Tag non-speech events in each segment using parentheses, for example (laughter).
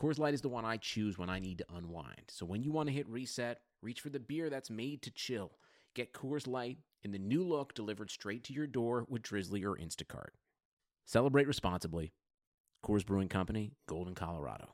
Coors Light is the one I choose when I need to unwind. So when you want to hit reset, reach for the beer that's made to chill. Get Coors Light in the new look delivered straight to your door with Drizzly or Instacart. Celebrate responsibly. Coors Brewing Company, Golden, Colorado.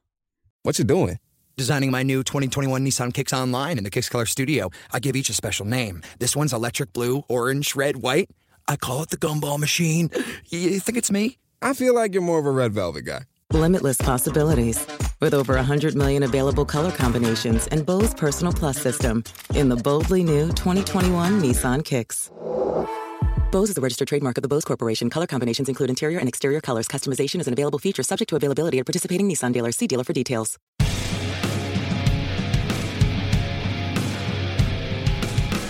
What you doing? Designing my new 2021 Nissan Kicks online in the Kicks Color Studio. I give each a special name. This one's electric blue, orange, red, white. I call it the gumball machine. (gasps) You think it's me? I feel like you're more of a red velvet guy. Limitless possibilities. With over 100 million available color combinations and Bose Personal Plus system in the boldly new 2021 Nissan Kicks. Bose is a registered trademark of the Bose Corporation. Color combinations include interior and exterior colors. Customization is an available feature subject to availability at participating Nissan dealers. See dealer for details.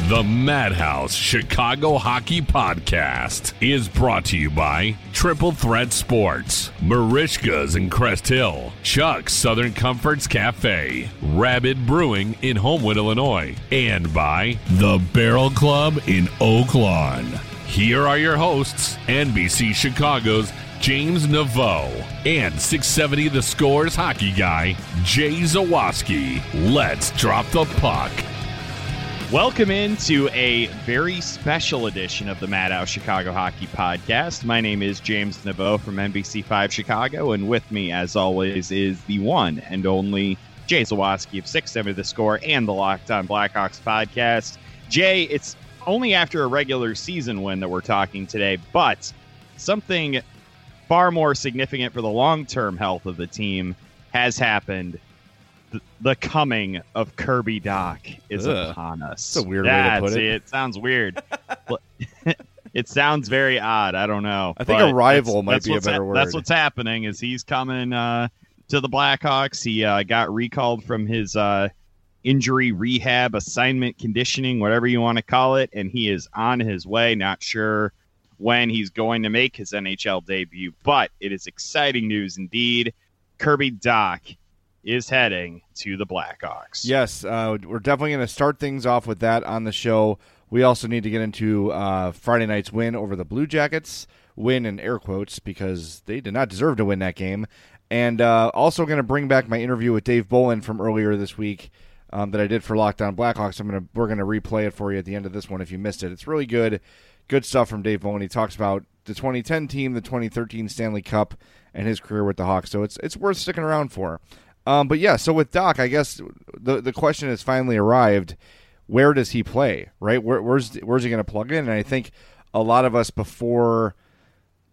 The Madhouse Chicago Hockey Podcast is brought to you by Triple Threat Sports, Merichka's in Crest Hill, Chuck's Southern Comforts Cafe, Rabid Brewing in Homewood, Illinois, and by The Barrel Club in Oak Lawn. Here are your hosts, NBC Chicago's James Neveau and 670 The Scores hockey guy, Jay Zawaski. Let's drop the puck. Welcome into a very special edition of the Madhouse Chicago Hockey Podcast. My name is James Neveau from NBC5 Chicago, and with me, as always, is the one and only Jay Zawaski of Six 670 The Score and the Locked On Blackhawks podcast. Jay, it's only after a regular season win that we're talking today, but something far more significant for the long term health of the team has happened the coming of Kirby Dach is Ugh. upon us. That's a weird way to put it. it sounds weird. (laughs) It sounds very odd. I don't know. I think But a rival might be a better That's word. That's what's happening. Is he's coming uh, to the Blackhawks? He uh, got recalled from his uh, injury rehab assignment conditioning, whatever you want to call it, and he is on his way. Not sure when he's going to make his NHL debut, but it is exciting news indeed. Kirby Dach is heading to the Blackhawks. Yes, uh, we're definitely going to start things off with that on the show. We also need to get into uh, Friday night's win over the Blue Jackets. Win in air quotes because they did not deserve to win that game. And uh, also going to bring back my interview with Dave Bolland from earlier this week um, that I did for Locked On Blackhawks. I'm gonna we're gonna replay it for you at the end of this one if you missed it. It's really good, good stuff from Dave Bolland. He talks about the 2010 team, the 2013 Stanley Cup, and his career with the Hawks. So it's it's worth sticking around for. Um, but yeah, so with Dach, I guess the the question has finally arrived: Where does he play? Right? Where, where's where's he going to plug in? And I think a lot of us before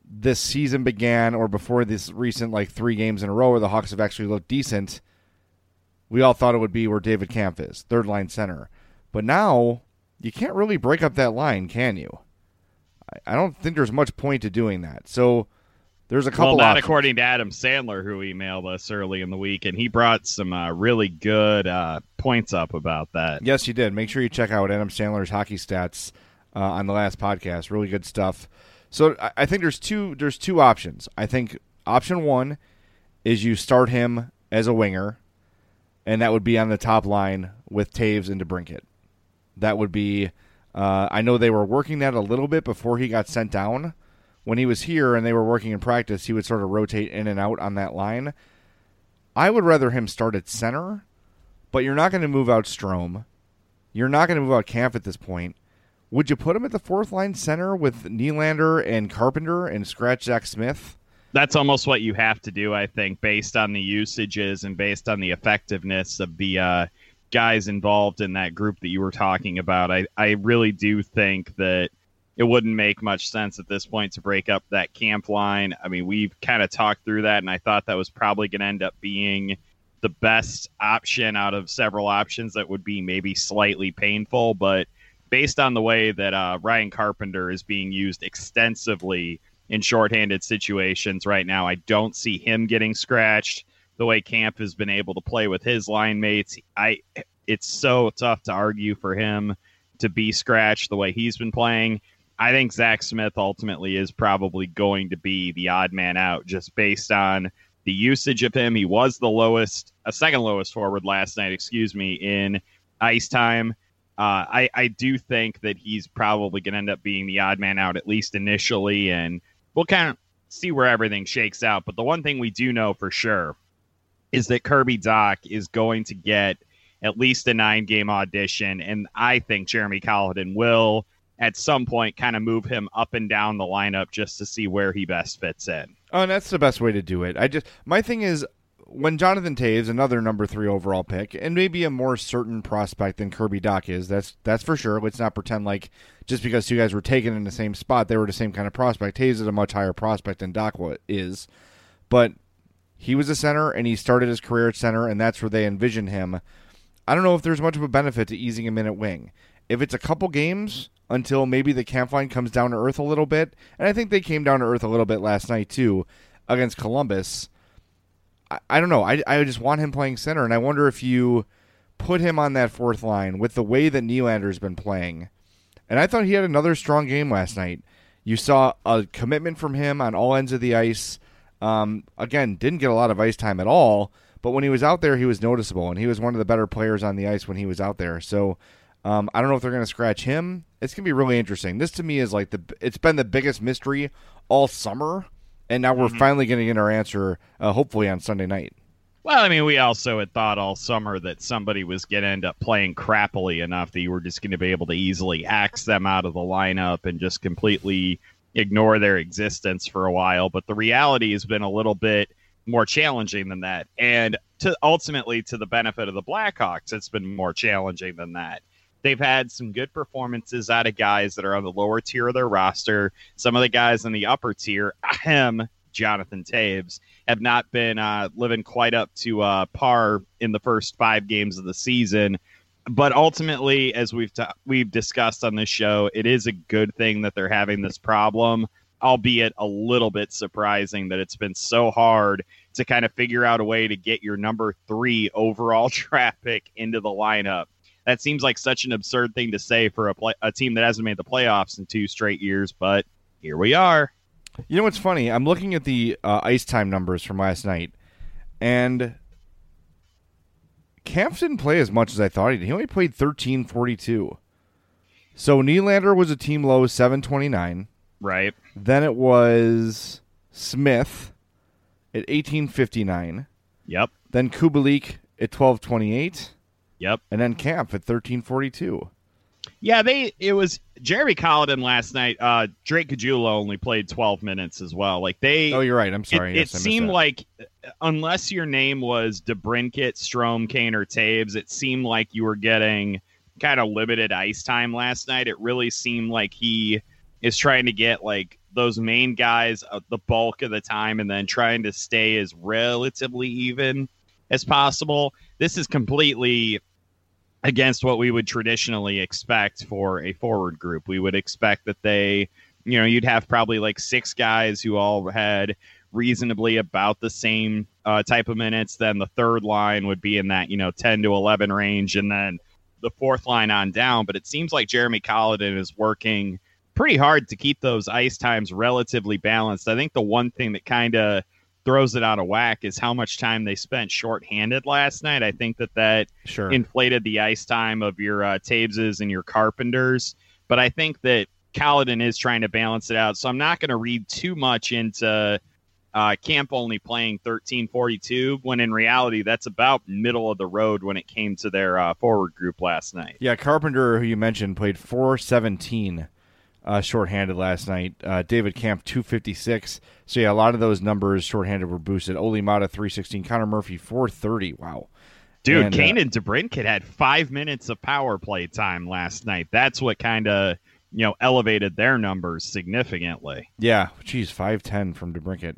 this season began, or before this recent like three games in a row where the Hawks have actually looked decent, we all thought it would be where David Kampf is, third line center. But now you can't really break up that line, can you? I, I don't think there's much point to doing that. So there's a couple. well, not options. according to Adam Sandler, who emailed us early in the week, and he brought some uh, really good uh, points up about that. Yes, you did. Make sure you check out Adam Sandler's hockey stats uh, on the last podcast. Really good stuff. So I, I think there's two there's two options. I think option one is you start him as a winger, and that would be on the top line with Toews and DeBrincat. That would be. Uh, I know they were working that a little bit before he got sent down. When he was here and they were working in practice, he would sort of rotate in and out on that line. I would rather him start at center, but you're not going to move out Strome. You're not going to move out Kampf at this point. Would you put him at the fourth line center with Nylander and Carpenter and scratch Zach Smith? That's almost what you have to do, I think, based on the usages and based on the effectiveness of the uh, guys involved in that group that you were talking about. I, I really do think that it wouldn't make much sense at this point to break up that Kampf line. I mean, we've kind of talked through that, and I thought that was probably going to end up being the best option out of several options that would be maybe slightly painful. But based on the way that uh, Ryan Carpenter is being used extensively in shorthanded situations right now, I don't see him getting scratched the way Kampf has been able to play with his line mates. I it's so tough to argue for him to be scratched the way he's been playing. I think Zach Smith ultimately is probably going to be the odd man out just based on the usage of him. He was the lowest, a second lowest forward last night, excuse me, in ice time. Uh, I, I do think that he's probably going to end up being the odd man out, at least initially, and we'll kind of see where everything shakes out. But the one thing we do know for sure is that Kirby Dach is going to get at least a nine game audition, and I think Jeremy Colliton will at some point kind of move him up and down the lineup just to see where he best fits in. Oh, and that's the best way to do it. I just my thing is when Jonathan Toews, another number three overall pick, and maybe a more certain prospect than Kirby Dach is, that's that's for sure. Let's not pretend like just because two guys were taken in the same spot, they were the same kind of prospect. Toews is a much higher prospect than Dach is, but he was a center and he started his career at center, and that's where they envision him. I don't know if there's much of a benefit to easing him in at wing. If it's a couple games until maybe the Kampf line comes down to earth a little bit, and I think they came down to earth a little bit last night too against Columbus I, I don't know. I, I just want him playing center, and I wonder if you put him on that fourth line with the way that Nylander's been playing. And I thought he had another strong game last night. You saw a commitment from him on all ends of the ice. Um, again, didn't get a lot of ice time at all, but when he was out there, he was noticeable, and he was one of the better players on the ice when he was out there. So um, I don't know if they're going to scratch him. It's going to be really interesting. This to me is like the it's been the biggest mystery all summer and now we're mm-hmm. finally going to get our answer, uh, hopefully on Sunday night. Well, I mean, we also had thought all summer that somebody was going to end up playing crappily enough that you were just going to be able to easily axe them out of the lineup and just completely ignore their existence for a while. But the reality has been a little bit more challenging than that. And to ultimately, to the benefit of the Blackhawks, it's been more challenging than that. They've had some good performances out of guys that are on the lower tier of their roster. Some of the guys in the upper tier, ahem, Jonathan Toews, have not been uh, living quite up to uh, par in the first five games of the season. But ultimately, as we've ta- we've discussed on this show, it is a good thing that they're having this problem, albeit a little bit surprising that it's been so hard to kind of figure out a way to get your number three overall (laughs) traffic into the lineup that seems like such an absurd thing to say for a, play, a team that hasn't made the playoffs in two straight years, but here we are. You know what's funny? I'm looking at the uh, ice time numbers from last night, and Kampf didn't play as much as I thought he did. He only played 1342. So Nylander was a team low 729. Right. Then it was Smith at 1859. Yep. Then Kubalik at 1228. Yep. And then Kampf at 1342. Yeah, they it was Jeremy Colliton last night. Uh, Drake Caggiula only played 12 minutes as well. Like they Oh, you're right. I'm sorry. It, yes, it seemed like unless your name was DeBrincat, Strome, Kane, or Toews, it seemed like you were getting kind of limited ice time last night. It really seemed like he is trying to get like those main guys uh, the bulk of the time and then trying to stay as relatively even as possible. This is completely against what we would traditionally expect for a forward group. We would expect that they, you know, you'd have probably like six guys who all had reasonably about the same uh, type of minutes. Then the third line would be in that, you know, 10 to 11 range. And then the fourth line on down. But it seems like Jeremy Colliton is working pretty hard to keep those ice times relatively balanced. I think the one thing that kind of throws it out of whack is how much time they spent shorthanded last night. I think that that sure. inflated the ice time of your uh, and your Carpenters. But I think that Colliton is trying to balance it out. So I'm not going to read too much into uh, Kampf only playing 1342 when in reality that's about middle of the road when it came to their uh, forward group last night. Yeah, Carpenter, who you mentioned, played 417 uh, shorthanded last night. Uh, David Kampf 256. So yeah, a lot of those numbers shorthanded were boosted. Olli Maatta 316. Connor Murphy 430. Wow. Dude, and, Kane uh, had five minutes of power play time last night. That's what kind of you know elevated their numbers significantly. Yeah, geez, five ten from DeBrincat.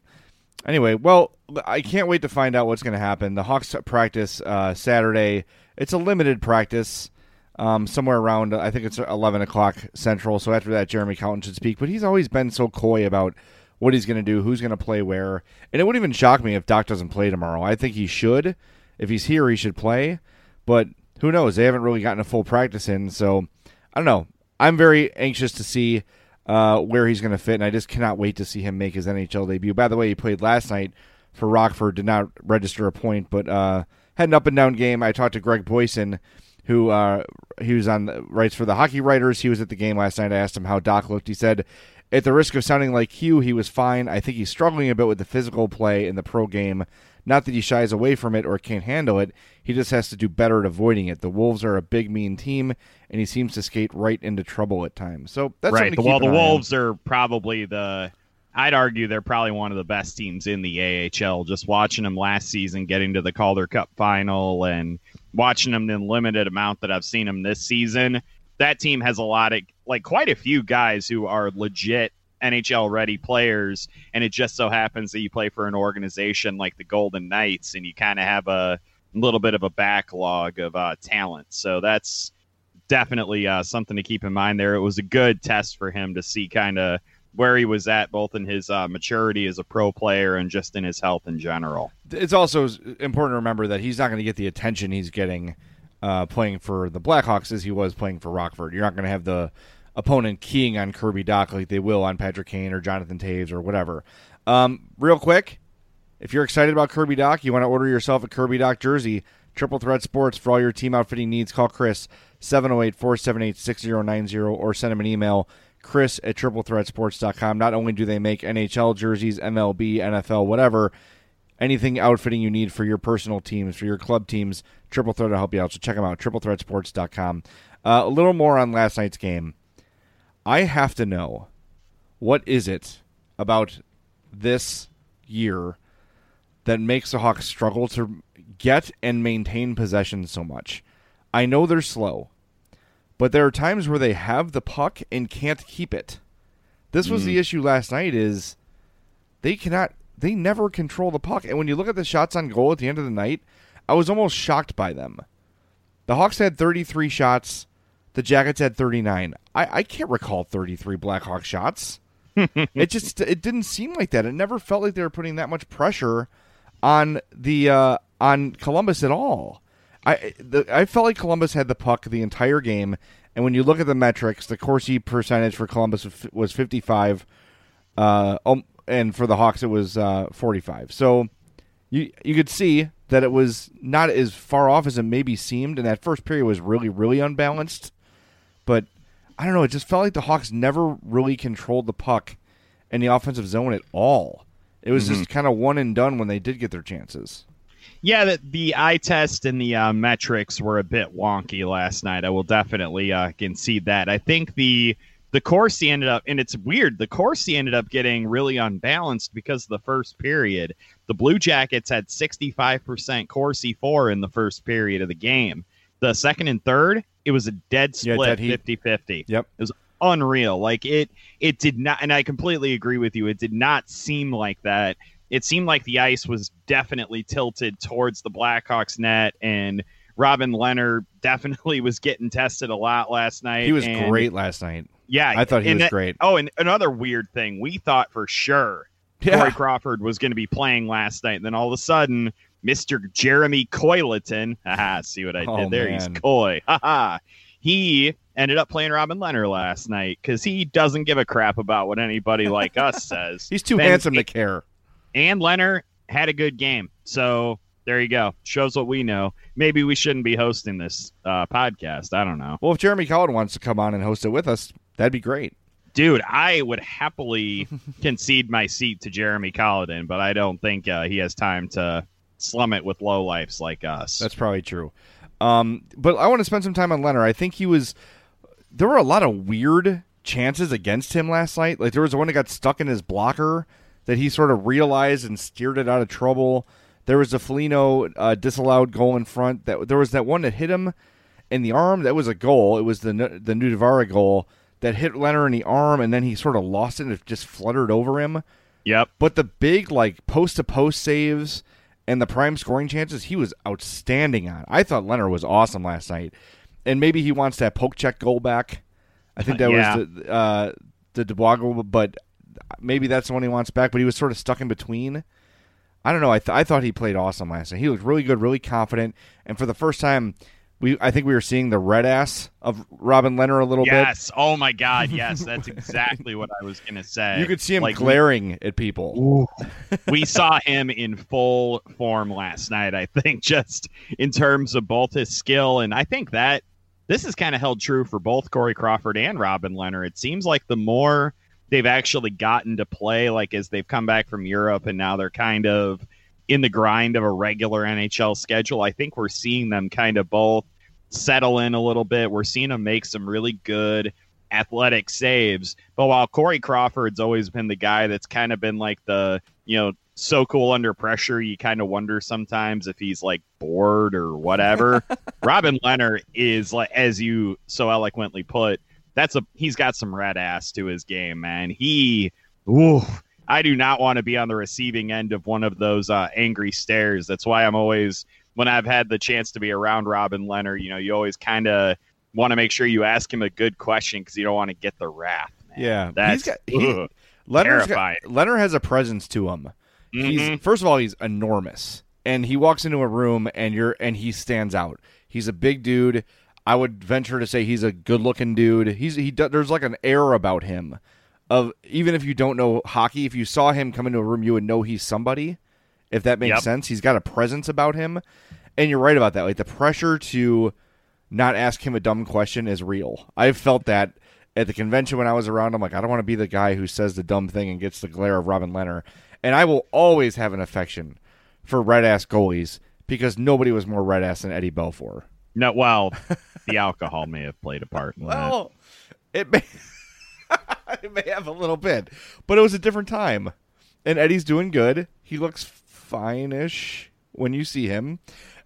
Anyway, well, I can't wait to find out what's going to happen. The Hawks practice uh, Saturday. It's a limited practice um, somewhere around I think it's eleven o'clock central. So after that, Jeremy Colliton should speak. But he's always been so coy about what he's going to do, who's going to play where, and it wouldn't even shock me if Dach doesn't play tomorrow. I think he should. If he's here, he should play. But who knows? They haven't really gotten a full practice in, so I don't know. I'm very anxious to see uh, where he's going to fit, and I just cannot wait to see him make his NHL debut. By the way, he played last night for Rockford, did not register a point, but uh, had an up and down game. I talked to Greg Boyson, who uh, he was on writes for the Hockey Writers. He was at the game last night. I asked him how Dach looked. He said, at the risk of sounding like Hugh, he was fine. I think he's struggling a bit with the physical play in the pro game. Not that he shies away from it or can't handle it. He just has to do better at avoiding it. The Wolves are a big, mean team, and he seems to skate right into trouble at times. So that's right. The, well, the Wolves on. are probably the. I'd argue they're probably one of the best teams in the AHL. Just watching them last season, getting to the Calder Cup final, and watching them in the limited amount that I've seen them this season, that team has a lot of like quite a few guys who are legit NHL ready players, and it just so happens that you play for an organization like the Golden Knights, and you kind of have a little bit of a backlog of uh, talent. So that's definitely uh, something to keep in mind there. It was a good test for him to see kind of where he was at, both in his uh, maturity as a pro player and just in his health in general. It's also important to remember that he's not going to get the attention he's getting uh, playing for the Blackhawks as he was playing for Rockford. You're not going to have the opponent keying on Kirby Dach like they will on Patrick Kane or Jonathan Toews or whatever. Um, real quick, if you're excited about Kirby Dach, you want to order yourself a Kirby Dach jersey. Triple Threat Sports for all your team outfitting needs. Call Chris 708 478 6090 or send him an email chris at triplethreatsports.com. Not only do they make NHL jerseys, MLB, NFL, whatever, anything outfitting you need for your personal teams, for your club teams, Triple Threat will help you out. So check them out, triplethreatsports.com. Uh, a little more on last night's game. I have to know what is it about this year that makes the Hawks struggle to get and maintain possession so much. I know they're slow, but there are times where they have the puck and can't keep it. This was mm. the issue last night is they cannot they never control the puck. And when you look at the shots on goal at the end of the night, I was almost shocked by them. The Hawks had 33 shots the Jackets had 39. I, I can't recall 33 Blackhawk shots. (laughs) it just it didn't seem like that. It never felt like they were putting that much pressure on the uh, on Columbus at all. I the, I felt like Columbus had the puck the entire game, and when you look at the metrics, the Corsi percentage for Columbus was 55, uh, um, and for the Hawks it was uh, 45. So you you could see that it was not as far off as it maybe seemed, and that first period was really really unbalanced. But I don't know. It just felt like the Hawks never really controlled the puck in the offensive zone at all. It was mm-hmm. just kind of one and done when they did get their chances. Yeah, the, the eye test and the uh, metrics were a bit wonky last night. I will definitely uh, concede that. I think the the Corsi ended up, and it's weird. The Corsi ended up getting really unbalanced because of the first period. The Blue Jackets had 65% Corsi for in the first period of the game. The second and third, it was a dead split, yeah, 50-50. Yep. It was unreal. Like it it did not and I completely agree with you. It did not seem like that. It seemed like the ice was definitely tilted towards the Blackhawks net and Robin Lehner (laughs) definitely was getting tested a lot last night. He was and, great last night. Yeah, I thought he was that, great. Oh, and another weird thing, we thought for sure yeah. Corey Crawford was going to be playing last night. And then all of a sudden, Mr. Jeremy Coyleton. (laughs) Haha, see what I did oh, there? Man. He's coy. (laughs) Haha. he ended up playing Robin Lehner last night because he doesn't give a crap about what anybody like us says. He's too and, handsome to care. And Lehner had a good game. So there you go. Shows what we know. Maybe we shouldn't be hosting this uh, podcast. I don't know. Well, if Jeremy Collin wants to come on and host it with us, that'd be great. Dude, I would happily (laughs) concede my seat to Jeremy Collin, but I don't think uh, he has time to slum it with low lifes like us. That's probably true. Um, but I want to spend some time on Lehner. I think he was. There were a lot of weird chances against him last night. Like there was one that got stuck in his blocker that he sort of realized and steered it out of trouble. There was a Foligno uh, disallowed goal in front. That there was that one that hit him in the arm. That was a goal. It was the the Nutivaara goal that hit Lehner in the arm, and then he sort of lost it and it just fluttered over him. Yep. But the big like post to post saves and the prime scoring chances he was outstanding on. I thought Lehner was awesome last night, and maybe he wants that poke check goal back. I think that yeah. was the uh, the Dubois goal, but maybe that's the one he wants back. But he was sort of stuck in between. I don't know. I th- I thought he played awesome last night. He looked really good, really confident, and for the first time, we I think we were seeing the red ass of Robin Lehner a little bit. yes. Oh my God. Yes, (laughs) that's exactly what I was gonna say. You could see him Like, glaring at people. we saw (laughs) him in full form last night. I think just in terms of both his skill and I think that this is kind of held true for both Corey Crawford and Robin Lehner. It seems like the more they've actually gotten to play, like as they've come back from Europe and now they're kind of in the grind of a regular NHL schedule, I think we're seeing them kind of both settle in a little bit. We're seeing them make some really good athletic saves. But while Corey Crawford's always been the guy that's kind of been like the, you know, so cool under pressure, you kind of wonder sometimes if he's like bored or whatever. (laughs) Robin Lehner is like, as you so eloquently put, that's a he's got some red ass to his game, man. He, ooh, I do not want to be on the receiving end of one of those uh, angry stares. That's why I'm always when I've had the chance to be around Robin Lehner, you know, you always kind of want to make sure you ask him a good question because you don't want to get the wrath. Man. Yeah, that's he's got, he, Lehner's terrifying. got, Lehner has a presence to him. He's Mhm. first of all he's enormous, and he walks into a room and you're and he stands out. He's a big dude. I would venture to say he's a good-looking dude. He's he there's like an air about him of even if you don't know hockey, if you saw him come into a room, you would know he's somebody. If that makes Yep. sense, he's got a presence about him, and you're right about that. Like the pressure to not ask him a dumb question is real. I've felt that at the convention when I was around. I'm like, I don't want to be the guy who says the dumb thing and gets the glare of Robin Lehner. And I will always have an affection for red ass goalies because nobody was more red ass than Eddie Belfour. No, well, (laughs) the alcohol may have played a part in that. Well, it may (laughs) it may have a little bit, but it was a different time. And Eddie's doing good. He looks fine-ish when you see him.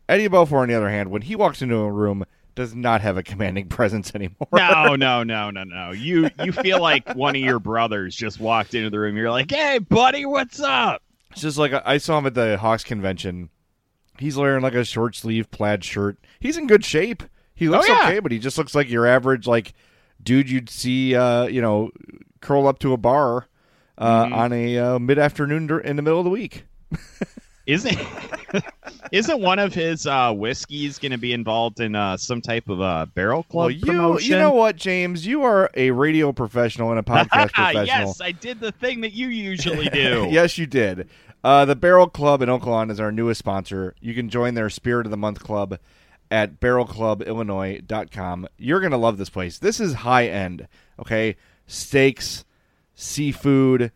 Eddie Belfour, on the other hand, when he walks into a room, does not have a commanding (laughs) presence anymore. No, no, no, no, no. You you feel like one of your brothers just walked into the room. You're like, "Hey, buddy, what's up?" It's just like I saw him at the Hawks convention. He's wearing like a short sleeve plaid shirt. He's in good shape. He looks Oh, yeah. okay, but he just looks like your average like dude you'd see uh, you know, curl up to a bar uh, Mm-hmm. on a uh, mid afternoon in the middle of the week. (laughs) Isn't (laughs) isn't one of his uh, whiskeys going to be involved in uh, some type of uh, barrel club well, you promotion? you know what, James? You are a radio professional and a (laughs) podcast professional. yes, I did the thing that you usually (laughs) do. yes, you did. Uh, the Barrel Club in Oak Lawn is our newest sponsor. You can join their Spirit of the Month Club at barrelclubillinois.com. You're going to love this place. This is high end, okay? Steaks, seafood.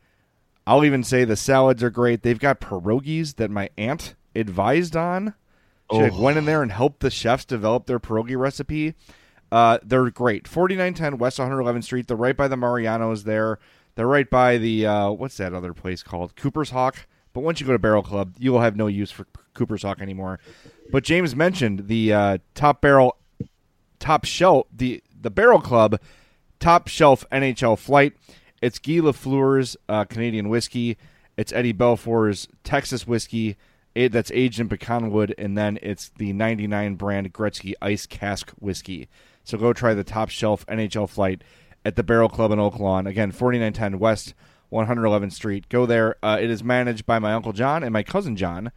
I'll even say the salads are great. They've got pierogies that my aunt advised on. She like, went in there and helped the chefs develop their pierogi recipe. Uh, they're great. 4910 West 111th Street. They're right by the Mariano's there. They're right by the, uh, what's that other place called? Cooper's Hawk. But once you go to Barrel Club, you will have no use for Cooper's Hawk anymore. But James mentioned the uh, top barrel, top shelf, the, the Barrel Club top shelf NHL flight. It's Guy Lafleur's uh, Canadian whiskey. It's Eddie Belfour's Texas whiskey. It, that's aged in pecan wood, and then it's the 99 brand Gretzky Ice Cask whiskey. So go try the top shelf NHL flight at the Barrel Club in Oak Lawn. Again, 4910 West 111th Street. Go there. Uh, it is managed by my uncle John and my cousin John,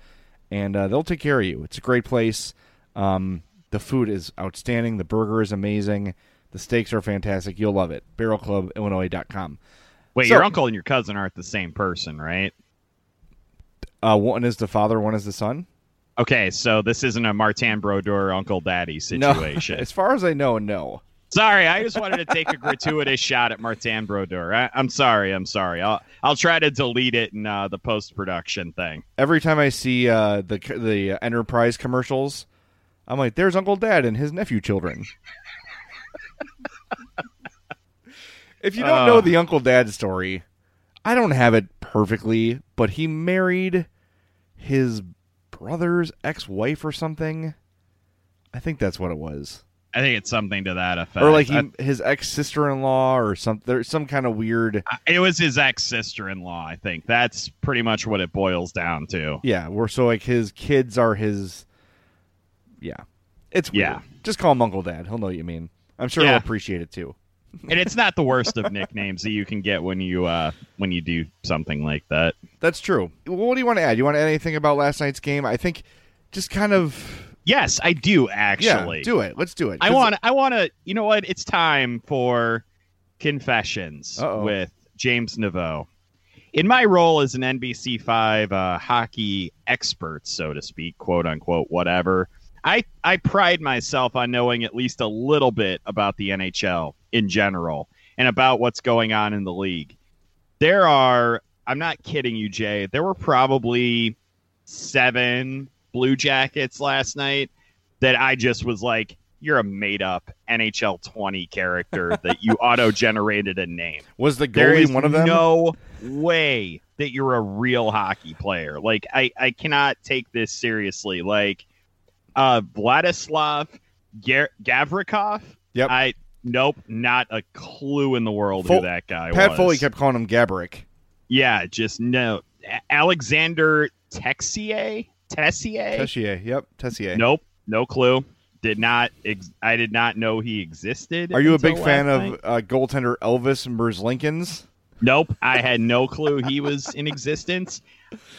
and uh, they'll take care of you. It's a great place. Um, the food is outstanding. The burger is amazing. The steaks are fantastic. You'll love it. BarrelClubIllinois.com. Wait, So- your uncle and your cousin aren't the same person, right? Uh, one is the father, one is the son. Okay, so this isn't a Martin Brodeur Uncle Daddy (laughs) situation. No, as far as I know, no. Sorry, I just wanted to take a gratuitous (laughs) shot at Martin Brodeur. I, I'm sorry, I'm sorry. I'll I'll try to delete it in uh, the post production thing. Every time I see uh, the the Enterprise commercials, I'm like, "There's Uncle Dad and his nephew children." If you don't Uh. know the Uncle Dad story, I don't have it perfectly, but he married his brother's ex-wife or something. I think that's what it was. I think it's something to that effect. or like he, I- his ex sister in law or some there's some kind of weird it was his ex sister in law. I think that's pretty much what it boils down to. yeah we're so like his kids are his yeah it's weird. Yeah. just call him Uncle Dad he'll know what you mean I'm sure Yeah. he'll appreciate it too (laughs) and it's not the worst of nicknames that you can get when you uh when you do something like that. that's true what do you want to add you want to add anything about last night's game I think just kind of Yes, I do actually. Yeah, do it. Let's do it. I want. I want to. You know what? It's time for confessions Uh-oh. with James Neveau. In my role as an NBC Five uh, hockey expert, so to speak, quote unquote, whatever, I I pride myself on knowing at least a little bit about the NHL in general and about what's going on in the league. There are. I'm not kidding you, Jay. There were probably seven Blue Jackets last night that I just was like, you're a made up NHL 20 character (laughs) that you auto generated a name. Was the goalie one of them? no way that you're a real hockey player. Like, I, I cannot take this seriously. Like, uh, Vladislav Gavrikov. Yep. I, nope, not a clue in the world Fo- who that guy Pat was. Foley kept calling him Gabrick. Yeah, just no. Alexander Texier? Tessier? Tessier. Yep. Tessier. Nope, no clue. Did not. Ex- I did not know he existed. Are you a big fan last of uh, goaltender Elvis Merzlikins? Nope, I had no clue he was in existence.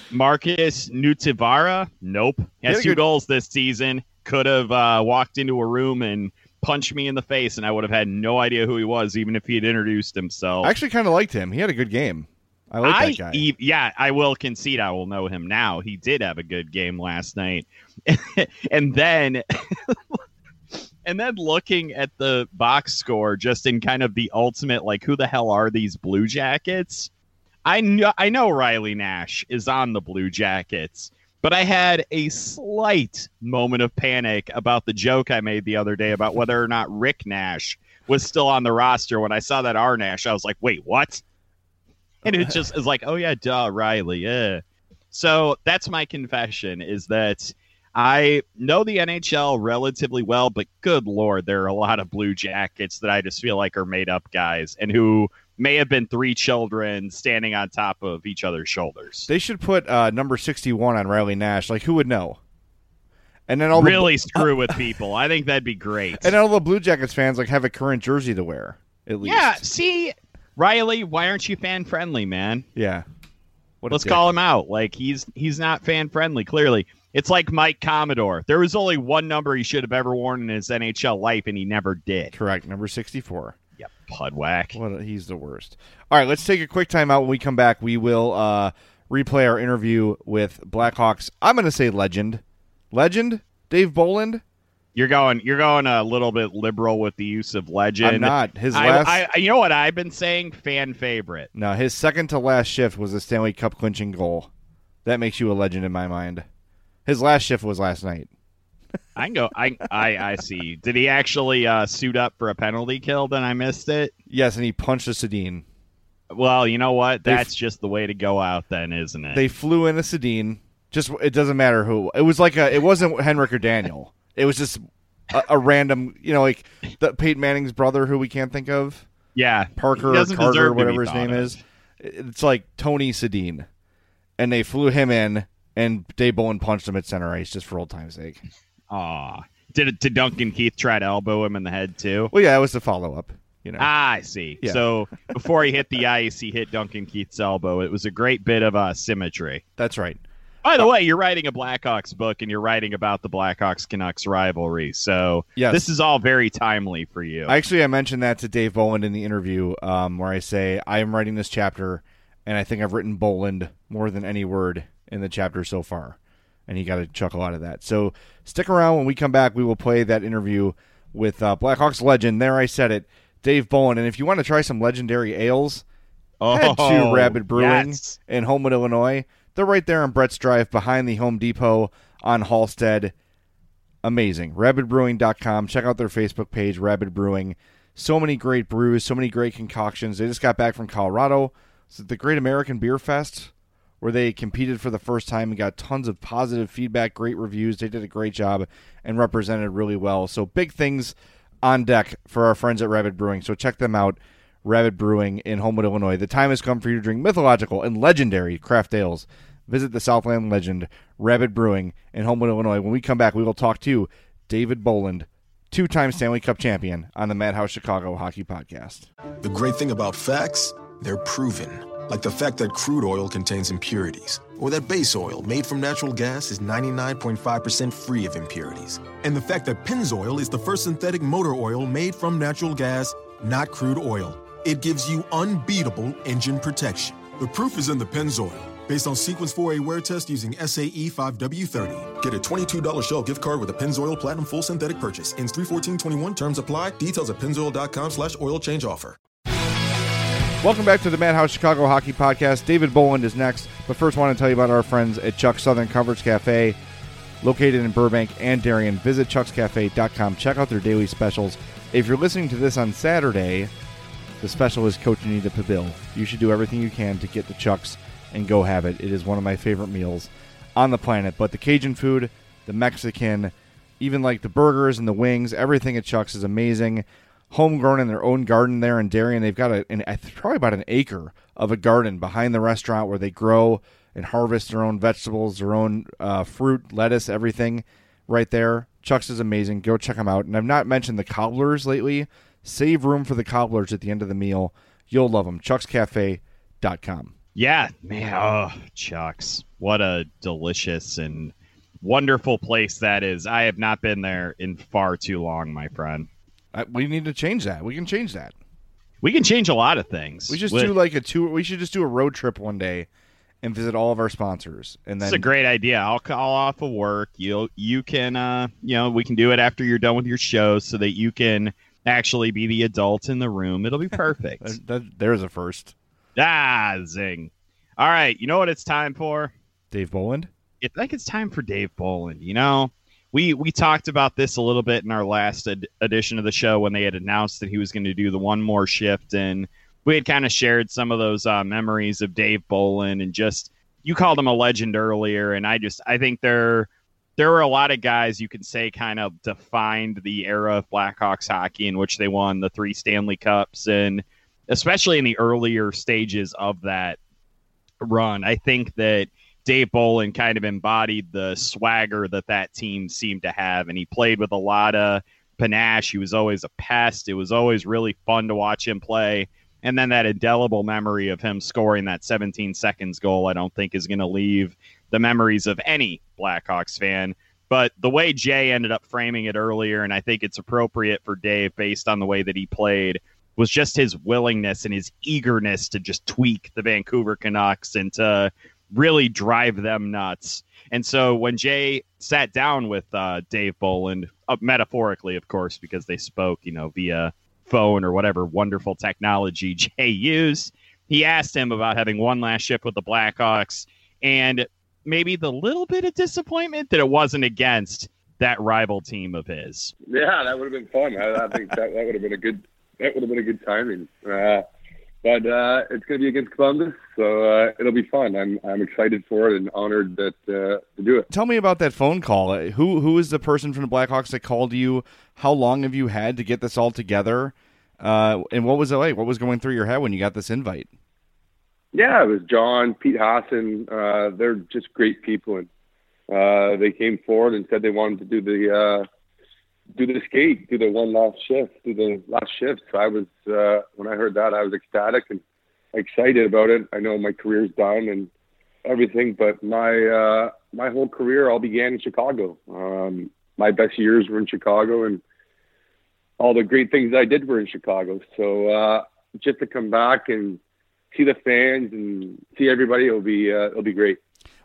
Markus Nutivaara. Nope, has two goals this season. Could have uh, walked into a room and punched me in the face, and I would have had no idea who he was, even if he had introduced himself. I actually kind of liked him. He had a good game. I like I that guy. e- yeah, I will concede I will know him now. He did have a good game last night. (laughs) and then (laughs) and then looking at the box score just in kind of the ultimate like who the hell are these Blue Jackets? I know I know Riley Nash is on the Blue Jackets, but I had a slight moment of panic about the joke I made the other day about whether or not Rick Nash was still on the roster when I saw that R Nash. I was like, "Wait, what?" and it just is like, oh yeah, duh, Riley, yeah. So that's my confession is that I know the NHL relatively well, but good lord, there are a lot of Blue Jackets that I just feel like are made up guys and who may have been three children standing on top of each other's shoulders. They should put uh, number sixty-one on Riley Nash. Like, who would know? And then all the really screw with people. I think that'd be great. and then all the Blue Jackets fans like have a current jersey to wear. At least, yeah, see, Riley, why aren't you fan friendly, man? yeah. What Let's call him out. Like he's he's not fan friendly. Clearly, it's like Mike Commodore. There was only one number he should have ever worn in his NHL life, and he never did. Correct, number sixty-four. Yep, pudwhack. What a, he's the worst. All right, let's take a quick time out. When we come back, we will uh, replay our interview with Blackhawks. I'm going to say legend, legend Dave Bolland. You're going. You're going a little bit liberal with the use of legend. I'm not. His I, last, I, you know what I've been saying? Fan favorite. no, his second to last shift was a Stanley Cup clinching goal. That makes you a legend in my mind. His last shift was last night. I can go. I I, I see. Did he actually uh, suit up for a penalty kill? Then I missed it. Yes, and he punched a Sedin. Well, you know what? They f- That's just the way to go out, then, isn't it? They flew in a Sedin. Just it doesn't matter who. It was like a. It wasn't Henrik or Daniel. It was just a, a random. You know, like the Peyton Manning's brother, who we can't think of. yeah, Parker or Carter, deserve to be whatever his name of. is. It's like Tony Sedin, and they flew him in, and Dave Bolland punched him at center ice just for old time's sake. Ah, Did it, did Duncan Keith try to elbow him in the head too? Well, yeah, it was the follow up. You know, Ah, I see. Yeah. So before he hit the ice, he hit Duncan Keith's elbow. It was a great bit of uh, symmetry. that's right. By the way, you're writing a Blackhawks book and you're writing about the Blackhawks Canucks rivalry. So Yes. this is all very timely for you. Actually, I mentioned that to Dave Bolland in the interview, um, where I say I am writing this chapter, and I think I've written Bolland more than any word in the chapter so far, and he got a chuckle out of that. So stick around when we come back. We will play that interview with uh, Blackhawks legend. There, I said it, Dave Bolland. And if you want to try some legendary ales, head to Oh, Rabid Brewing yes. in Homewood, Illinois. They're right there on Brett's Drive behind the Home Depot on Halsted. Amazing. RabidBrewing.com. Check out their Facebook page, Rabid Brewing. So many great brews, so many great concoctions. They just got back from Colorado. It's the Great American Beer Fest, where they competed for the first time and got tons of positive feedback, great reviews. They did a great job and represented really well. So big things on deck for our friends at Rabid Brewing. So check them out. Rabid Brewing in Homewood, Illinois. The time has come for you to drink mythological and legendary craft ales. Visit the Southland legend, Rabid Brewing in Homewood, Illinois. When we come back, we will talk to David Bolland, two time Stanley Cup champion, on the Madhouse Chicago Hockey Podcast. The great thing about facts, they're proven. Like the fact that crude oil contains impurities, or that base oil made from natural gas is 99.5% free of impurities, and the fact that Pennzoil is the first synthetic motor oil made from natural gas, not crude oil. It gives you unbeatable engine protection. The proof is in the Pennzoil. Based on Sequence 4A wear test using SAE 5W30. Get a $22 Shell gift card with a Pennzoil Platinum Full Synthetic purchase. Ends 31421. Terms apply. Details at pennzoil.com slash oil change offer. Welcome back to the Madhouse Chicago Hockey Podcast. David Bolland is next, but first, I want to tell you about our friends at Chuck's Southern Comforts Cafe, located in Burbank and Darien. Visit chuckscafe.com. Check out their daily specials. If you're listening to this on Saturday, the special is Cochinita Pibil. You should do everything you can to get the Chuck's and go have it. It is one of my favorite meals on the planet. But the Cajun food, the Mexican, even like the burgers and the wings, everything at Chuck's is amazing homegrown in their own garden there in Darien. They've got a, an, probably about an acre of a garden behind the restaurant where they grow and harvest their own vegetables, their own uh, fruit, lettuce, everything right there. Chuck's is amazing. Go check them out. And I've not mentioned the cobblers lately. Save room for the cobblers at the end of the meal. You'll love them. Chuck'sCafe.com. Yeah, man. Oh, Chuck's. What a delicious and wonderful place that is. I have not been there in far too long, my friend. We need to change that. We can change that. We can change a lot of things. We just with, do like a tour. We should just do a road trip one day and visit all of our sponsors. And then it's a great idea. I'll call off of work. You you can uh you know we can do it after you're done with your show so that you can actually be the adult in the room. It'll be (laughs) perfect. that, that, there's a first. Ah, zing. All right, you know what it's time for? Dave Bolland. I think it's time for Dave Bolland. You know, we we talked about this a little bit in our last ed- edition of the show when they had announced that he was going to do the one more shift, and we had kind of shared some of those uh, memories of Dave Bolland and just you called him a legend earlier, and I just I think there there were a lot of guys you can say kind of defined the era of Blackhawks hockey in which they won the three Stanley Cups, and especially in the earlier stages of that run, I think that Dave Bolland kind of embodied the swagger that that team seemed to have, and he played with a lot of panache. He was always a pest. It was always really fun to watch him play. And then that indelible memory of him scoring that 17 seconds goal, I don't think is going to leave the memories of any Blackhawks fan. But the way Jay ended up framing it earlier, and I think it's appropriate for Dave based on the way that he played, was just his willingness and his eagerness to just tweak the Vancouver Canucks and to really drive them nuts. And so when Jay sat down with uh, Dave Bolland, uh, metaphorically, of course, because they spoke, you know, via phone or whatever wonderful technology (laughs) Jay used, he asked him about having one last shift with the Blackhawks and maybe the little bit of disappointment that it wasn't against that rival team of his. Yeah, that would have been fun. I, I think that, that would have been a good that would have been a good timing. Uh, but uh, it's going to be against Columbus, so uh, it'll be fun. I'm I'm excited for it and honored that uh, to do it. Tell me about that phone call. Uh, who who is the person from the Blackhawks that called you? How long have you had to get this all together? Uh, and what was it like? What was going through your head when you got this invite? Yeah, it was John, Pete Hassen. Uh, they're just great people, and they came forward and said they wanted to do the do the skate, do the one last shift, do the last shift. So I was uh, when I heard that, I was ecstatic and excited about it. I know my career's done and everything, but my uh, my whole career all began in Chicago. Um, my best years were in Chicago, and all the great things I did were in Chicago. So uh, just to come back and see the fans and see everybody, it'll be uh, it'll be great.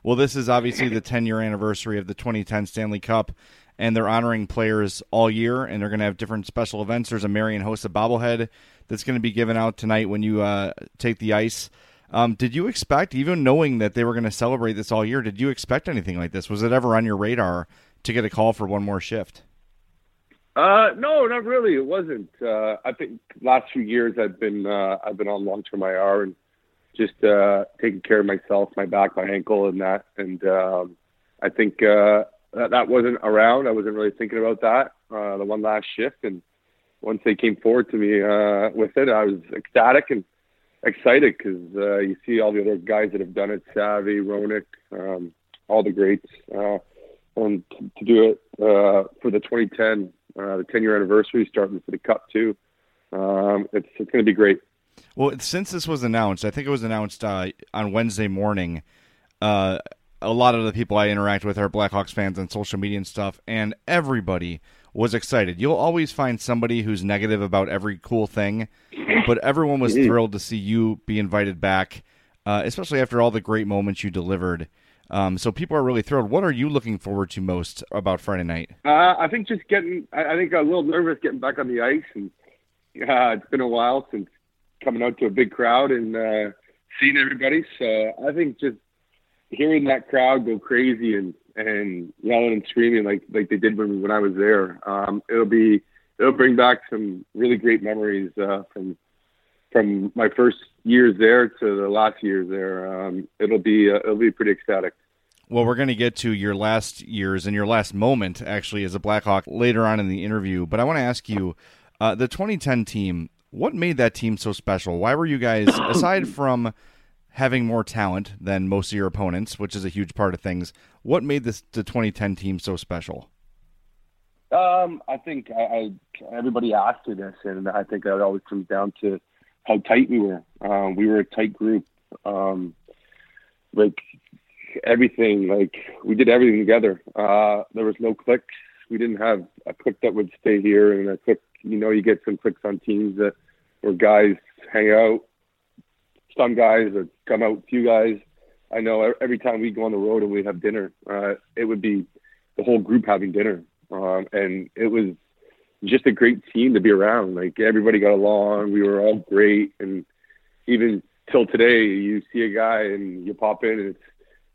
Well, this is obviously the 10 year anniversary of the 2010 Stanley Cup and they're honoring players all year, and they're going to have different special events. There's a Marion Marian Hossa bobblehead that's going to be given out tonight when you uh, take the ice. Um, did you expect, even knowing that they were going to celebrate this all year, did you expect anything like this? Was it ever on your radar to get a call for one more shift? Uh, no, not really. It wasn't. Uh, I think last few years I've been uh, I've been on long term IR and just uh, taking care of myself, my back, my ankle, and that. And um, I think uh, that, that wasn't around. I wasn't really thinking about that. Uh, the one last shift, and once they came forward to me uh, with it, I was ecstatic and excited because uh, you see all the other guys that have done it, Savvy, Roenick, um, all the greats, uh, and to, to do it uh, for the 2010, uh, the 10 year anniversary, starting for the Cup too. Um, it's it's going to be great. Well, since this was announced, I think it was announced uh, on Wednesday morning. Uh, a lot of the people I interact with are Blackhawks fans on social media and stuff, and everybody was excited. You'll always find somebody who's negative about every cool thing, but everyone was Mm-hmm. thrilled to see you be invited back, uh, especially after all the great moments you delivered. Um, so people are really thrilled. What are you looking forward to most about Friday night? Uh, I think just getting, I, think a little nervous getting back on the ice, and uh, it's been a while since coming out to a big crowd and uh, seeing everybody. So I think just hearing that crowd go crazy and and yelling and screaming like like they did when when I was there, um, it'll be it'll bring back some really great memories uh, from from my first years there to the last years there. Um, it'll be uh, it'll be pretty ecstatic. Well, we're going to get to your last years and your last moment, actually, as a Blackhawk later on in the interview. But I want to ask you uh, the 2010 team, what made that team so special? Why were you guys, aside from having more talent than most of your opponents, which is a huge part of things, what made this the 2010 team so special? Um, I think I, I everybody asked me this, and I think it always comes down to how tight we were. Um, we were a tight group. Um, like everything, like we did everything together. Uh, there was no clicks. We didn't have a click that would stay here and a click. You know, you get some clicks on teams that where guys hang out, some guys or come out, few guys. I know every time we go on the road and we have dinner, uh, it would be the whole group having dinner. Um, and it was just a great team to be around. Like everybody got along. We were all great. And even till today, you see a guy and you pop in and it's,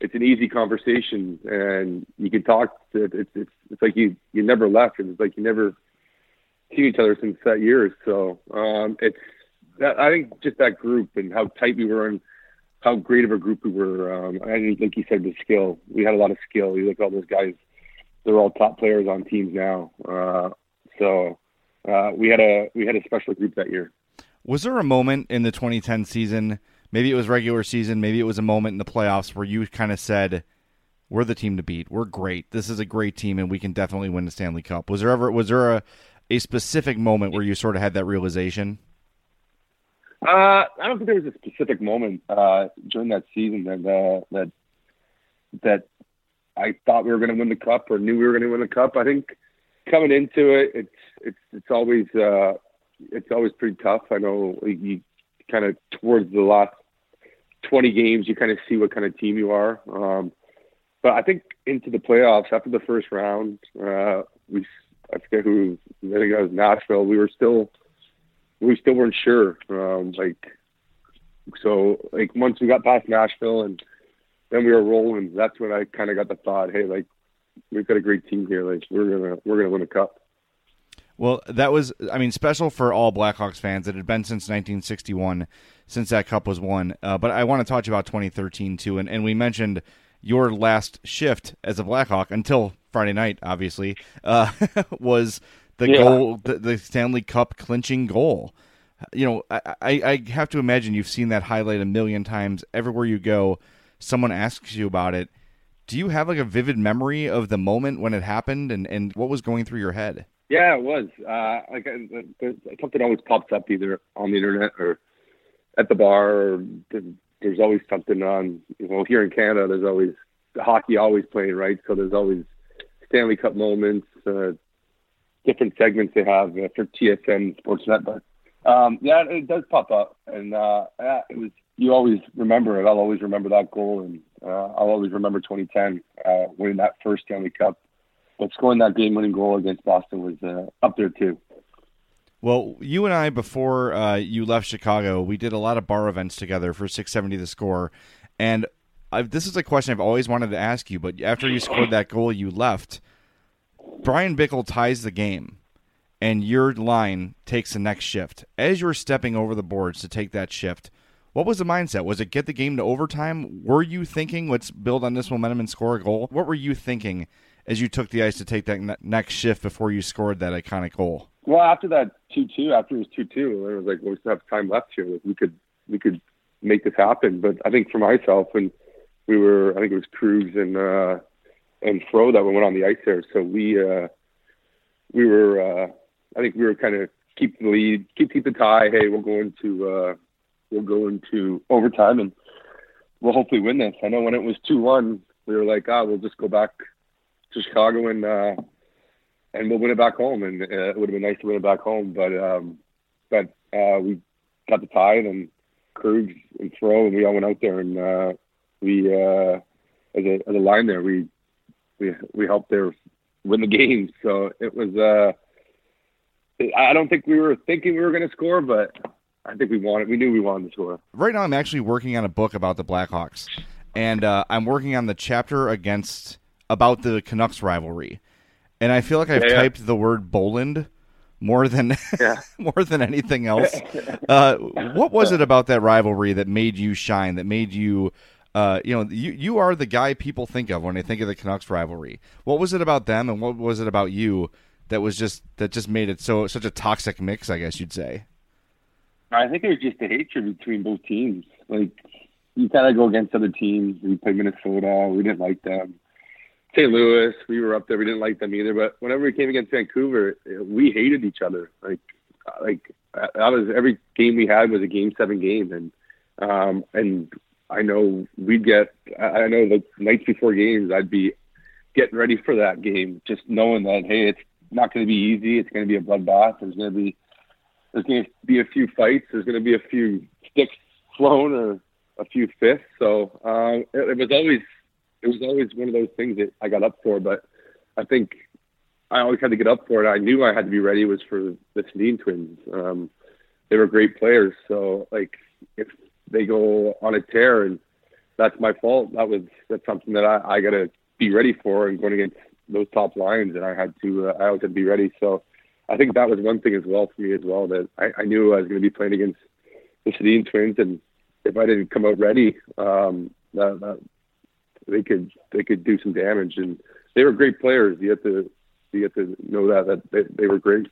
it's an easy conversation and you can talk to, it's, it's, it's like you, you never left. And it's like you never seen each other since that year. So, um, it's, that, I think just that group and how tight we were and how great of a group we were. Um, I think, like you said, the skill. We had a lot of skill. You look at all those guys; they're all top players on teams now. Uh, so uh, we had a we had a special group that year. Was there a moment in the 2010 season, maybe it was regular season, maybe it was a moment in the playoffs where you kind of said, "We're the team to beat. We're great. This is a great team, and we can definitely win the Stanley Cup." Was there ever was there a a specific moment where you sort of had that realization? Uh, I don't think there was a specific moment uh, during that season that uh, that that I thought we were going to win the cup or knew we were going to win the cup. I think coming into it, it's it's it's always uh, it's always pretty tough. I know you kind of towards the last twenty games, you kind of see what kind of team you are. Um, but I think into the playoffs after the first round, uh, we I forget who I think it was Nashville. We were still we still weren't sure. Um, like, so like once we got past Nashville and then we were rolling, that's when I kind of got the thought, hey, like we've got a great team here. Like we're gonna we're gonna win a cup. Well, that was, I mean, special for all Blackhawks fans. It had been since 1961 since that cup was won. Uh, but I want to talk to you about 2013 too. And, and we mentioned your last shift as a Blackhawk until Friday night, obviously, uh, (laughs) was the Yeah. goal, the, the Stanley Cup clinching goal. You know, I, I, I have to imagine you've seen that highlight a million times. Everywhere you go, someone asks you about it. Do you have like a vivid memory of the moment when it happened and, and what was going through your head? Yeah, it was. Uh, like uh, something always pops up either on the internet or at the bar. Or there's always something on. You know, here in Canada, there's always hockey always playing, right? So there's always Stanley Cup moments, uh, different segments they have uh, for TSN Sportsnet. But um, yeah, it does pop up, and uh, yeah, it was. You always remember it. I'll always remember that goal, and uh, I'll always remember 2010 uh, winning that first Stanley Cup but scoring that game-winning goal against Boston was uh, up there too. Well, you and I, before uh, you left Chicago, we did a lot of bar events together for 670 The Score. And I've, this is a question I've always wanted to ask you, but after you scored that goal, you left. Bryan Bickell ties the game, and your line takes the next shift. As you're stepping over the boards to take that shift, what was the mindset? Was it get the game to overtime? Were you thinking, let's build on this momentum and score a goal? What were you thinking as you took the ice to take that ne- next shift before you scored that iconic goal? Well, after that two-two, after it was two-two, it was like well, we still have time left here. We could we could make this happen. But I think for myself, when we were, I think it was Kruger and uh, and throw that went on the ice there. So we uh, we were, uh, I think we were kind of keep the lead, keep keep the tie. Hey, we're going to uh, we'll go into overtime and we'll hopefully win this. I know when it was two one, we were like, ah, we'll just go back to Chicago and uh, and we'll win it back home. And uh, it would have been nice to win it back home, but um, but uh, we got the tie and Krug and throw, and we all went out there and uh, we uh, as a as a line there we we we helped there win the game. So it was. Uh, I don't think we were thinking we were going to score, but I think we wanted. We knew we wanted to score. Right now, I'm actually working on a book about the Blackhawks, and uh, I'm working on the chapter against about the Canucks rivalry, and I feel like I've Yeah, yeah. typed the word Bolland more than (laughs) Yeah. more than anything else. Uh, what was it about that rivalry that made you shine? That made you, uh, you know, you you are the guy people think of when they think of the Canucks rivalry. What was it about them, and what was it about you that was just that just made it so such a toxic mix? I guess you'd say. I think it was just the hatred between both teams. Like you kind of go against other teams. We played Minnesota. We didn't like them. St. Louis, we were up there. We didn't like them either. But whenever we came against Vancouver, we hated each other. Like, like that was every game we had was a game seven game, and um, and I know we'd get. I know the nights before games, I'd be getting ready for that game, just knowing that hey, it's not going to be easy. It's going to be a bloodbath. There's going to be there's going to be a few fights. There's going to be a few sticks flown or a few fists. So um, it, it was always it was always one of those things that I got up for. But I think I always had to get up for it. I knew I had to be ready. Was for the Sedin twins. Um, they were great players. So like if they go on a tear and that's my fault, that was that's something that I, I got to be ready for and going against those top lines. And I had to uh, I always had to be ready. So. I think that was one thing as well for me as well that I, I knew I was going to be playing against the Sedin twins, and if I didn't come out ready, um, that, that they could they could do some damage. And they were great players. You have to you have to know that that they, they were great.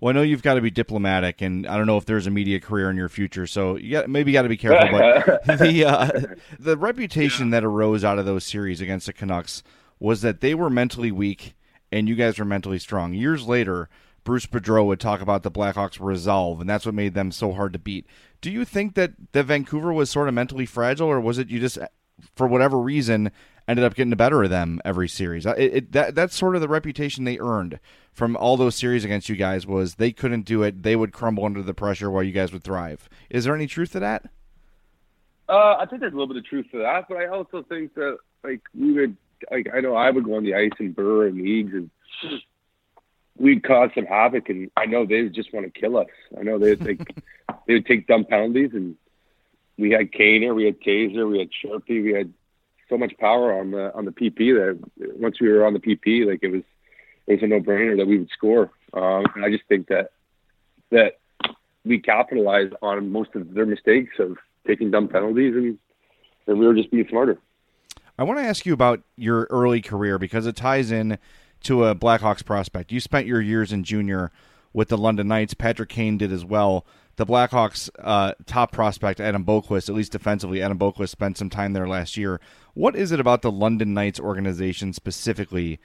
Well, I know you've got to be diplomatic, and I don't know if there's a media career in your future, so you got maybe got to be careful. But (laughs) the uh, the reputation that arose out of those series against the Canucks was that they were mentally weak and you guys were mentally strong. Years later, Bruce Boudreau would talk about the Blackhawks' resolve, and that's what made them so hard to beat. Do you think that that Vancouver was sort of mentally fragile, or was it you just, for whatever reason, ended up getting the better of them every series? It, it, that that's sort of the reputation they earned from all those series against you guys was they couldn't do it. They would crumble under the pressure while you guys would thrive. Is there any truth to that? Uh, I think there's a little bit of truth to that, but I also think that like we would like I know I would go on the ice and burr and leagues and we'd cause some havoc and I know they would just want to kill us. I know they they (laughs) they would take dumb penalties and we had Kaner, we had Tazer, we had Sharpie, we had so much power on the on the PP that once we were on the PP, like it was it was a no brainer that we would score. Um, and I just think that that we capitalized on most of their mistakes of taking dumb penalties and and we were just being smarter. I want to ask you about your early career because it ties in to a Blackhawks prospect. You spent your years in junior with the London Knights. Patrick Kane did as well. The Blackhawks' uh, top prospect, Adam Boqvist, at least defensively, Adam Boqvist spent some time there last year. What is it about the London Knights organization specifically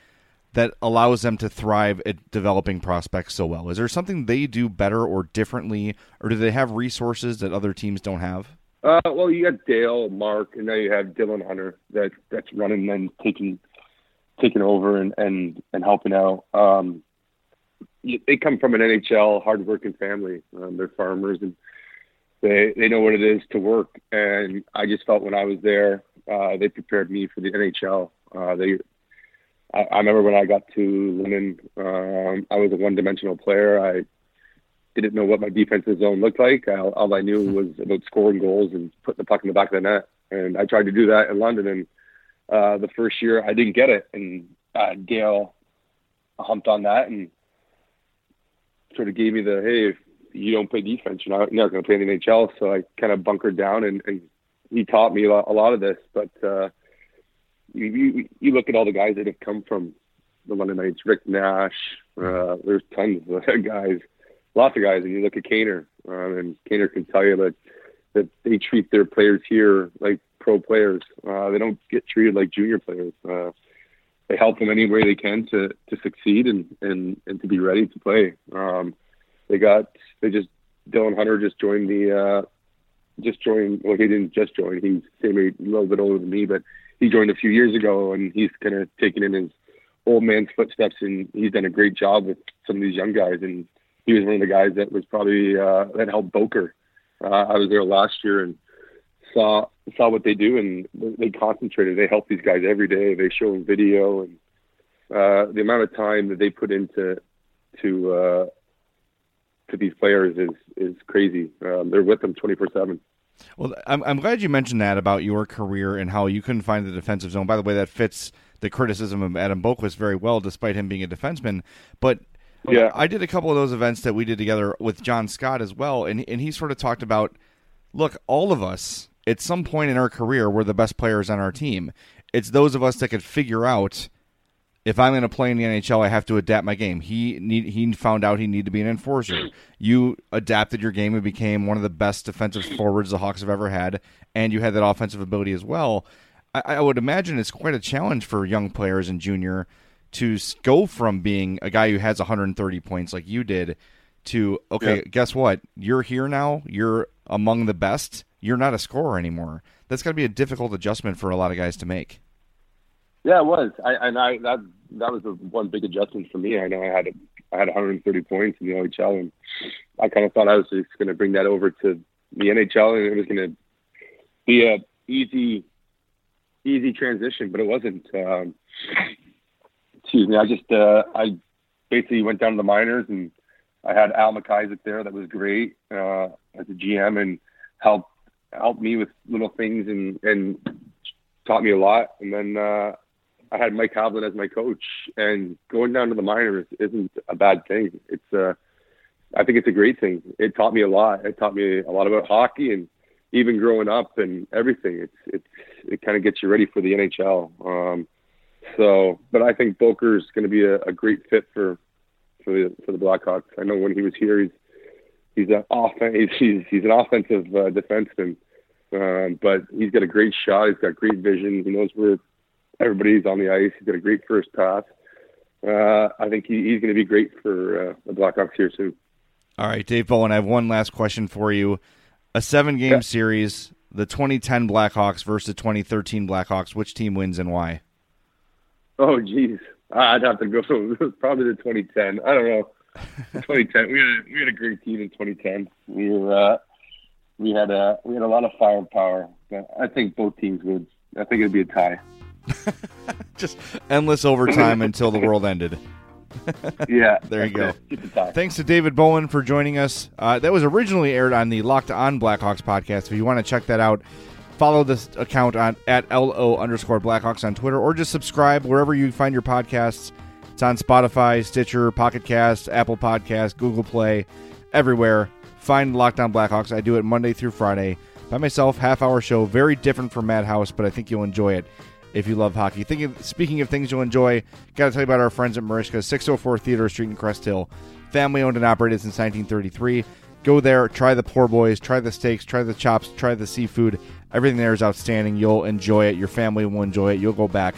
that allows them to thrive at developing prospects so well? Is there something they do better or differently, or do they have resources that other teams don't have? Uh, well, you got Dale, Mark, and now you have Dylan Hunter that that's running and taking taking over and and and helping out. Um, they come from an NHL hardworking family. Um, they're farmers and they they know what it is to work. And I just felt when I was there, uh, they prepared me for the NHL. Uh, they I, I remember when I got to London, um, I was a one-dimensional player. I didn't know what my defensive zone looked like. All, all I knew was about scoring goals and putting the puck in the back of the net. And I tried to do that in London. And uh, the first year, I didn't get it. And uh, Gail humped on that and sort of gave me the hey, if you don't play defense, you're not, you're not going to play in the NHL. So I kind of bunkered down, and, and he taught me a lot, a lot of this. But uh, you, you you look at all the guys that have come from the London Knights, Rick Nash. Uh, there's tons of (laughs) guys, lots of guys, and you look at Kaner, um, and Kaner can tell you that that they treat their players here like pro players. Uh, they don't get treated like junior players. Uh, they help them any way they can to to succeed and and and to be ready to play. Um, they got they just Dylan Hunter just joined the uh, just joined. Well, he didn't just join. He's same age, a little bit older than me, but he joined a few years ago, and he's kind of taken in his old man's footsteps, and he's done a great job with some of these young guys. And he was one of the guys that was probably uh, that helped Boker. Uh, I was there last year and saw saw what they do, and they concentrated. They help these guys every day. They show them video, and uh, the amount of time that they put into to uh, to these players is is crazy. Um, they're with them twenty four seven. Well, I'm, I'm glad you mentioned that about your career and how you couldn't find the defensive zone. By the way, that fits the criticism of Adam Boqvist very well, despite him being a defenseman. But yeah, I did a couple of those events that we did together with John Scott as well, and and he sort of talked about, look, all of us at some point in our career we're the best players on our team. It's those of us that could figure out if I'm going to play in the NHL, I have to adapt my game. He need, he found out he needed to be an enforcer. You adapted your game and became one of the best defensive forwards the Hawks have ever had, and you had that offensive ability as well. I, I would imagine it's quite a challenge for young players in junior to go from being a guy who has 130 points like you did to okay, yeah. guess what? You're here now. You're among the best. You're not a scorer anymore. That's got to be a difficult adjustment for a lot of guys to make. Yeah, it was. I and I that that was the one big adjustment for me. I know I had I had 130 points in the OHL, and I kind of thought I was just going to bring that over to the NHL, and it was going to be a easy easy transition, but it wasn't. Um, excuse me. I just uh, I basically went down to the minors, and I had Al MacIsaac there. That was great uh, as a GM, and helped helped me with little things and and taught me a lot. And then uh, I had Mike Haviland as my coach, and going down to the minors isn't a bad thing. It's uh, I think it's a great thing. It taught me a lot. It taught me a lot about hockey and even growing up and everything. It's it's it kind of gets you ready for the NHL. Um, so, but I think Boker's going to be a, a great fit for for the for the Blackhawks. I know when he was here, he's he's an offense he's he's an offensive uh, defenseman, um, but he's got a great shot. He's got great vision. He knows where everybody's on the ice. He's got a great first pass. Uh, I think he, he's going to be great for uh, the Blackhawks here soon. All right, Dave Bolland, I have one last question for you. A seven game yeah. series, the 2010 Blackhawks versus the 2013 Blackhawks. Which team wins and why? Oh, geez. I'd have to go (laughs) probably the 2010. I don't know. (laughs) 2010. We had a, we had a great team in 2010. We were uh, we had a we had a lot of firepower. But I think both teams would. I think it'd be a tie. (laughs) Just endless overtime (laughs) until the world ended. yeah. (laughs) there you go. Thanks to David Bolland for joining us. Uh, that was originally aired on the Locked On Blackhawks podcast. If you want to check that out, follow this account on at LO underscore Blackhawks on Twitter or just subscribe wherever you find your podcasts. It's on Spotify, Stitcher, Pocket Cast, Apple Podcast, Google Play, everywhere. Find Locked On Blackhawks. I do it Monday through Friday by myself, half hour show. Very different from Madhouse, but I think you'll enjoy it if you love hockey. Thinking, speaking of things you'll enjoy, got to tell you about our friends at Merichka, 604 Theodore Street in Crest Hill. Family owned and operated since 1933. Go there, try the poor boys, try the steaks, try the chops, try the seafood. Everything there is outstanding. You'll enjoy it. Your family will enjoy it. You'll go back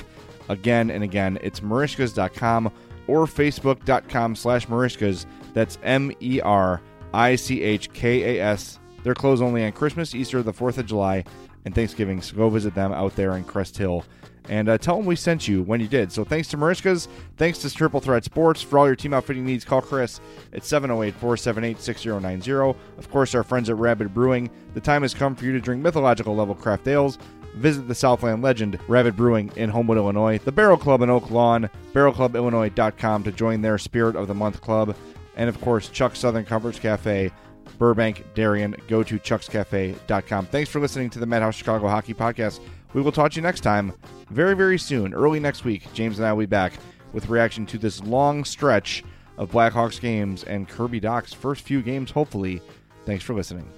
again and again. It's Merichkas.com or Facebook.com slash Merichkas. That's M E R I C H K A S. They're closed only on Christmas, Easter, the 4th of July, and Thanksgiving. So go visit them out there in Crest Hill and uh, tell them we sent you when you did. So thanks to Merichka's, thanks to Triple Threat Sports. For all your team outfitting needs, call Chris at 708 478 6090. Of course, our friends at Rabid Brewing. The time has come for you to drink mythological level craft ales. Visit the Southland legend, Rabid Brewing in Homewood, Illinois, the Barrel Club in Oak Lawn, barrelclubillinois.com to join their Spirit of the Month Club, and of course, Chuck Southern Comforts Cafe, Burbank, Darien. Go to chuckscafe.com. Thanks for listening to the Madhouse Chicago Hockey Podcast. We will talk to you next time, very, very soon, early next week. James and I will be back with reaction to this long stretch of Blackhawks games and Kirby Dach's first few games, hopefully. Thanks for listening.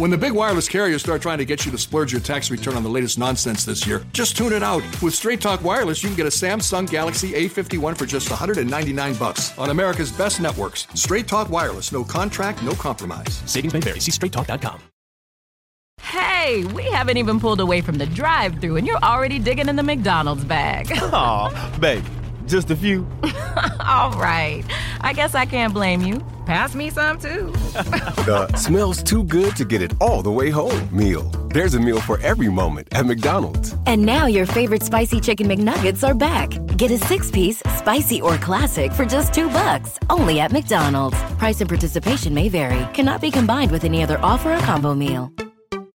When the big wireless carriers start trying to get you to splurge your tax return on the latest nonsense this year, just tune it out. With Straight Talk Wireless, you can get a Samsung Galaxy A51 for just 199 bucks on America's best networks. Straight Talk Wireless, no contract, no compromise. Savings may vary. See straighttalk.com. Hey, we haven't even pulled away from the drive-through and you're already digging in the McDonald's bag. Aw, babe. Just a few. (laughs) All right. I guess I can't blame you. Pass me some too. (laughs) the smells too good to get it all the way home meal. There's a meal for every moment at McDonald's. And now your favorite spicy chicken McNuggets are back. Get a six piece, spicy or classic for just two bucks, only at McDonald's. Price and participation may vary, cannot be combined with any other offer or combo meal.